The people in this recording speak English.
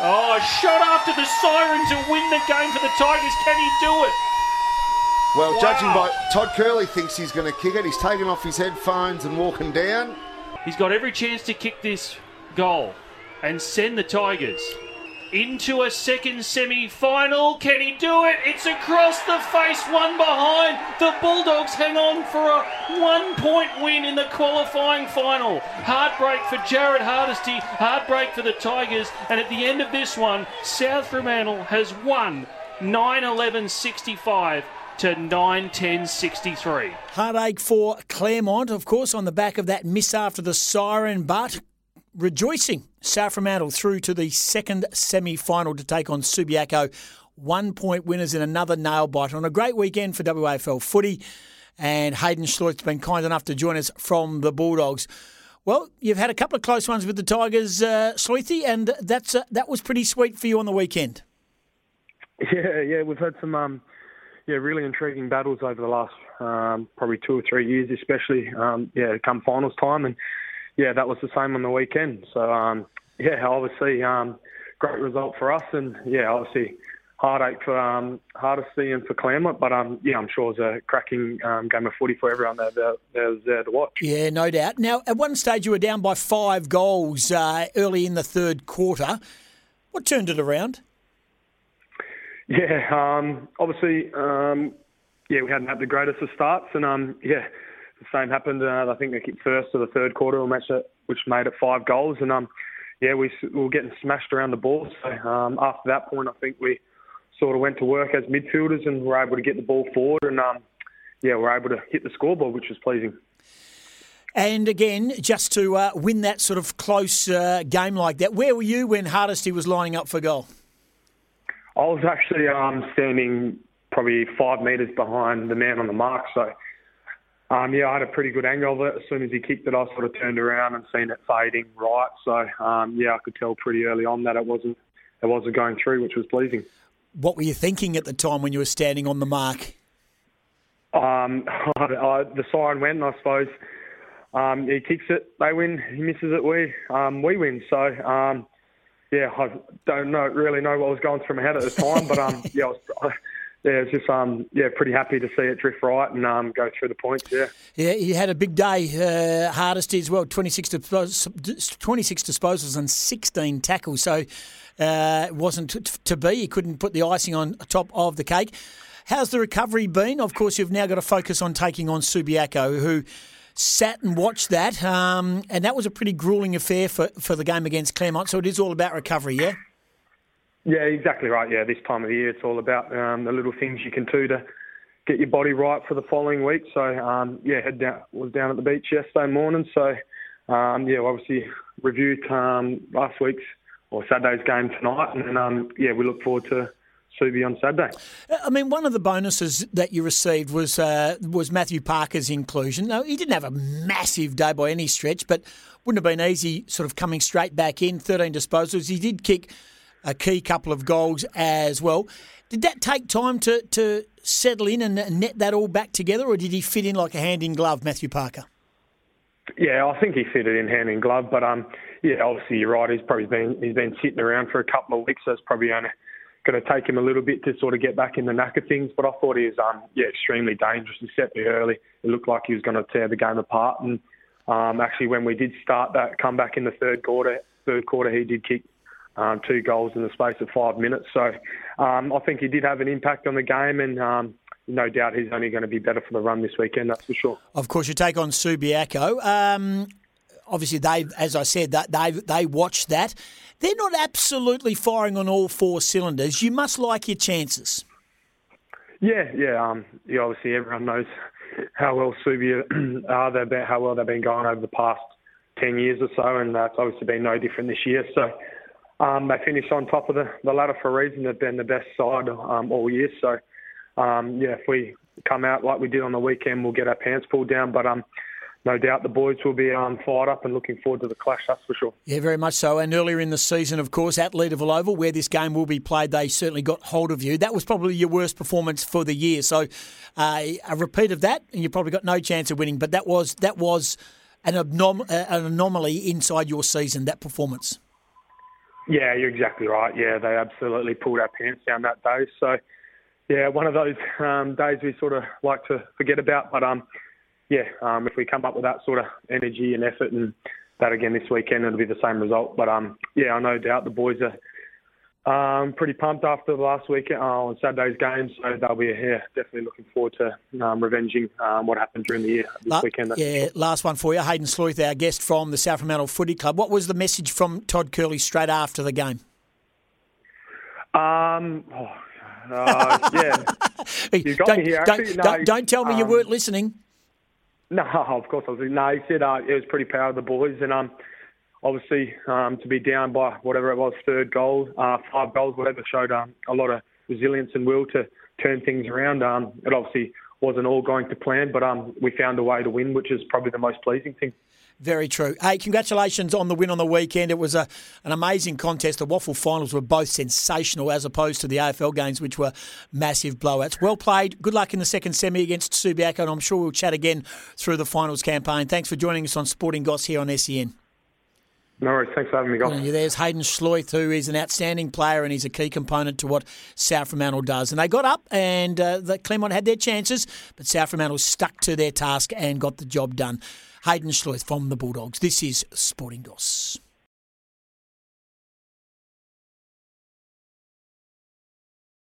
Oh, a shot after the siren to win the game for the Tigers. Can he do it? Well, Wow. judging by Todd Curley thinks he's going to kick it. He's taken off his headphones and walking down. He's got every chance to kick this goal and send the Tigers into a second semi final. Can he do it? It's across the face, one behind. The Bulldogs hang on for a one point win in the qualifying final. Heartbreak for Jared Hardisty, heartbreak for the Tigers. And at the end of this one, South Fremantle has won 9 11 65 to 9 10 63. Heartache for Claremont, of course, on the back of that miss after the siren, but rejoicing. South Fremantle through to the second semi final to take on Subiaco. One point winners in another nail biter on a great weekend for WAFL footy. And Haiden Schloithe's been kind enough to join us from the Bulldogs. Well, you've had a couple of close ones with the Tigers, uh, Sleuthy, and that's uh, that was pretty sweet for you on the weekend. Yeah, yeah, we've had some um, yeah really intriguing battles over the last um, probably two or three years, especially um, yeah come finals time, and yeah that was the same on the weekend. So um, yeah, obviously um, great result for us, and yeah obviously heartache for um, Hardisty and for Claremont, but um, yeah I'm sure it was a cracking um, game of footy for everyone that, that, that was there to watch. Yeah, no doubt. Now, at one stage, you were down by five goals uh, early in the third quarter. What turned it around? Yeah, um, obviously, um, yeah, we hadn't had the greatest of starts, and um, yeah, the same happened. Uh, I think they kicked first of the third quarter, which, uh, which made it five goals, and um, yeah, we, we were getting smashed around the ball. So um, after that point, I think we sort of went to work as midfielders and were able to get the ball forward, and um, yeah, we were able to hit the scoreboard, which was pleasing. And again, just to uh, win that sort of close uh, game like that, where were you when Hardisty was lining up for goal? I was actually um, standing probably five metres behind the man on the mark. So, um, yeah, I had a pretty good angle of it. As soon as he kicked it, I sort of turned around and seen it fading right. So, um, yeah, I could tell pretty early on that it wasn't it wasn't going through, which was pleasing. What were you thinking at the time when you were standing on the mark? Um, I, I, the siren went, I suppose um, he kicks it, they win. He misses it, we um, we win. So um, yeah, I don't know really know what was going through my head at the time, but um, yeah, I was, I, yeah, it was just um, yeah, pretty happy to see it drift right and um, go through the points. Yeah. Yeah, he had a big day, uh, Hardisty as well, 26, dispos- 26 disposals and 16 tackles. So uh, it wasn't t- to be. He couldn't put the icing on top of the cake. How's the recovery been? Of course, you've now got to focus on taking on Subiaco, who sat and watched that, um, and that was a pretty grueling affair for, for the game against Claremont. So it is all about recovery, yeah? Yeah, exactly right. Yeah, this time of the year, it's all about um, the little things you can do to get your body right for the following week. So, um, yeah, head down was down at the beach yesterday morning. So, um, yeah, obviously reviewed um, last week's or Saturday's game tonight, and then, um, yeah, we look forward to Subi on Saturday. I mean, one of the bonuses that you received was uh, was Matthew Parker's inclusion. Now, he didn't have a massive day by any stretch, but wouldn't have been easy sort of coming straight back in, 13 disposals. He did kick a key couple of goals as well. Did that take time to, to settle in and net that all back together, or did he fit in like a hand in glove, Matthew Parker? Yeah, I think he fitted in hand in glove, but um, yeah, obviously you're right. He's probably been he's been sitting around for a couple of weeks, so it's probably only going to take him a little bit to sort of get back in the knack of things. But I thought he was um, yeah extremely dangerous. He set me early. It looked like he was going to tear the game apart. And um, actually, when we did start that comeback in the third quarter, third quarter he did kick um, two goals in the space of five minutes. So um, I think he did have an impact on the game, and um, no doubt he's only going to be better for the run this weekend. That's for sure. Of course, you take on Subiaco. Um, obviously, they, as I said, that they they watched that. They're not absolutely firing on all four cylinders. You must like your chances. Yeah, yeah. Um, yeah, obviously everyone knows how well Subia are. They've been, how well they've been going over the past ten years or so, and that's obviously been no different this year. So um, they finished on top of the, the ladder for a reason. They've been the best side um, all year. So um, yeah, if we come out like we did on the weekend, we'll get our pants pulled down. But um, no doubt the boys will be um, fired up and looking forward to the clash. That's for sure. Yeah, very much so. And earlier in the season, of course, at Leederville Oval, where this game will be played, they certainly got hold of you. That was probably your worst performance for the year. So uh, a repeat of that, and you've probably got no chance of winning. But that was that was an, uh, an anomaly inside your season. That performance. Yeah, you're exactly right. Yeah, they absolutely pulled our pants down that day. So, yeah, one of those um, days we sort of like to forget about. But um, yeah, um, if we come up with that sort of energy and effort and that again this weekend, it'll be the same result. But um, yeah, I no doubt the boys are um, pretty pumped after the last weekend uh, on Saturday's game, so they'll be here. Definitely looking forward to um, revenging um, what happened during the year this La- weekend. Yeah, last one for you, Haiden Schloithe, our guest from the South Fremantle Footy Club. What was the message from Todd Curley straight after the game? Um, oh, uh, yeah, you got don't, me here. Don't, no, don't, don't, tell me you um, weren't listening. No, of course I was. No, he said uh, it was pretty proud of the boys, and um, obviously um, to be down by whatever it was, third goal, uh, five goals, whatever, showed um, a lot of resilience and will to turn things around. Um, it obviously wasn't all going to plan, but um, we found a way to win, which is probably the most pleasing thing. Very true. Hey, congratulations on the win on the weekend. It was a, an amazing contest. The WAFL finals were both sensational as opposed to the AFL games, which were massive blowouts. Well played. Good luck in the second semi against Subiaco, and I'm sure we'll chat again through the finals campaign. Thanks for joining us on Sporting Goss here on SEN. No worries. Thanks for having me, guys. There's Haiden Schloithe, who is an outstanding player and he's a key component to what South Fremantle does. And they got up and uh, the Claremont had their chances, but South Fremantle stuck to their task and got the job done. Haiden Schloithe from the Bulldogs. This is Sporting Goss.